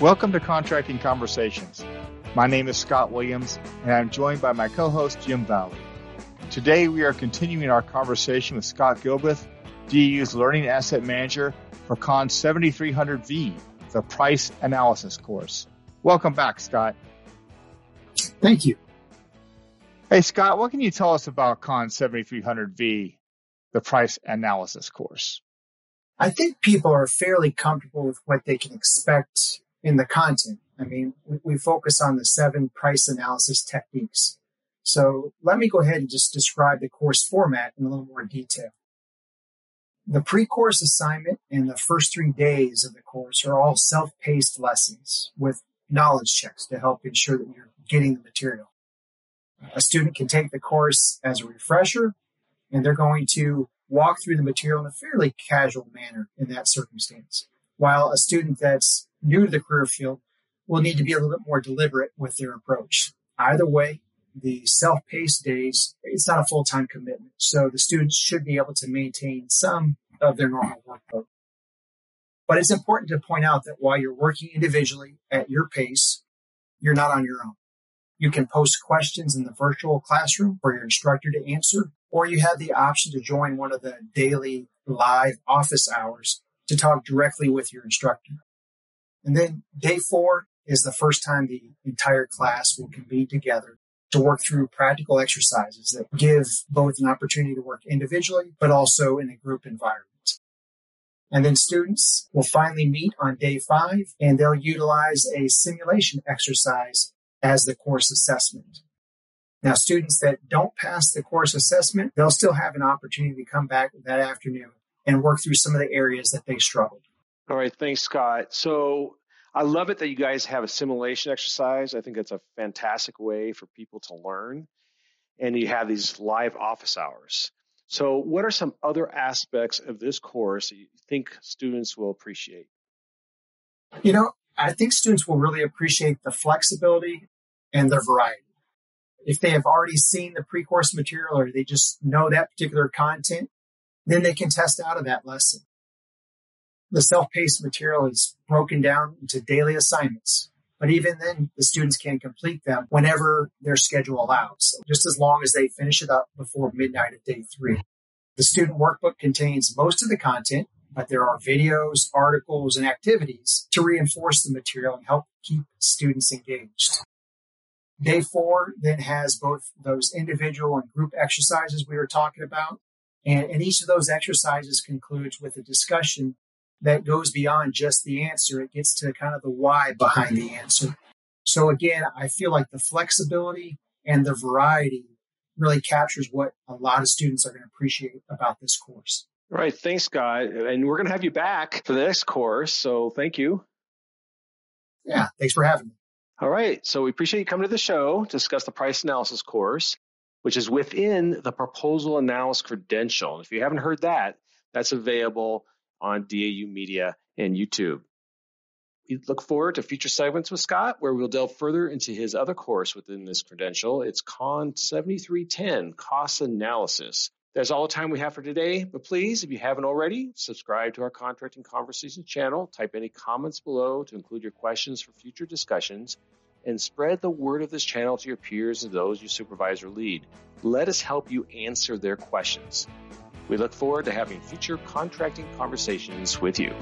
Welcome to Contracting Conversations. My name is Scott Williams, and I'm joined by my co-host Jim Valley. Today we are continuing our conversation with Scott Gilbreth, DAU's Learning Asset Manager for Con 7300V, the Price Analysis course. Welcome back, Scott. Thank you. Hey, Scott, what can you tell us about Con 7300V, the Price Analysis course? I think people are fairly comfortable with what they can expect in the content. I mean, we, focus on the seven price analysis techniques. So let me go ahead and just describe the course format in a little more detail. The pre-course assignment and the first three days of the course are all self-paced lessons with knowledge checks to help ensure that you're getting the material. A student can take the course as a refresher and they're going to walk through the material in a fairly casual manner in that circumstance. While a student that's new to the career field will need to be a little bit more deliberate with their approach. Either way, the self-paced days, it's not a full-time commitment. So the students should be able to maintain some of their normal workload. But it's important to point out that while you're working individually at your pace, you're not on your own. You can post questions in the virtual classroom for your instructor to answer, or you have the option to join one of the daily live office hours to talk directly with your instructor. And then day four is the first time the entire class will convene together to work through practical exercises that give both an opportunity to work individually, but also in a group environment. And then students will finally meet on day five and they'll utilize a simulation exercise as the course assessment. Now, students that don't pass the course assessment, they'll still have an opportunity to come back that afternoon and work through some of the areas that they struggled. All right, thanks, Scott. So I love it that you guys have a simulation exercise. I think that's a fantastic way for people to learn. And you have these live office hours. So, what are some other aspects of this course that you think students will appreciate? You know, I think students will really appreciate the flexibility and the variety. If they have already seen the pre course material or they just know that particular content, then they can test out of that lesson. The self-paced material is broken down into daily assignments, but even then the students can complete them whenever their schedule allows, just as long as they finish it up before midnight of day three. The student workbook contains most of the content, but there are videos, articles, and activities to reinforce the material and help keep students engaged. Day four then has both those individual and group exercises we were talking about. And, and each of those exercises concludes with a discussion that goes beyond just the answer. It gets to kind of the why behind the answer. So again, I feel like the flexibility and the variety really captures what a lot of students are going to appreciate about this course. All right. Thanks, Scott. And we're going to have you back for the next course. So thank you. Yeah. Thanks for having me. All right. So we appreciate you coming to the show to discuss the price analysis course, which is within the proposal analysis credential. And if you haven't heard that, that's available on DAU Media and YouTube. We look forward to future segments with Scott where we'll delve further into his other course within this credential. It's Con 7310 Cost Analysis. That's all the time we have for today, but please, if you haven't already, subscribe to our Contracting Conversations channel, type any comments below to include your questions for future discussions, and spread the word of this channel to your peers and those you supervise or lead. Let us help you answer their questions. We look forward to having future contracting conversations with you.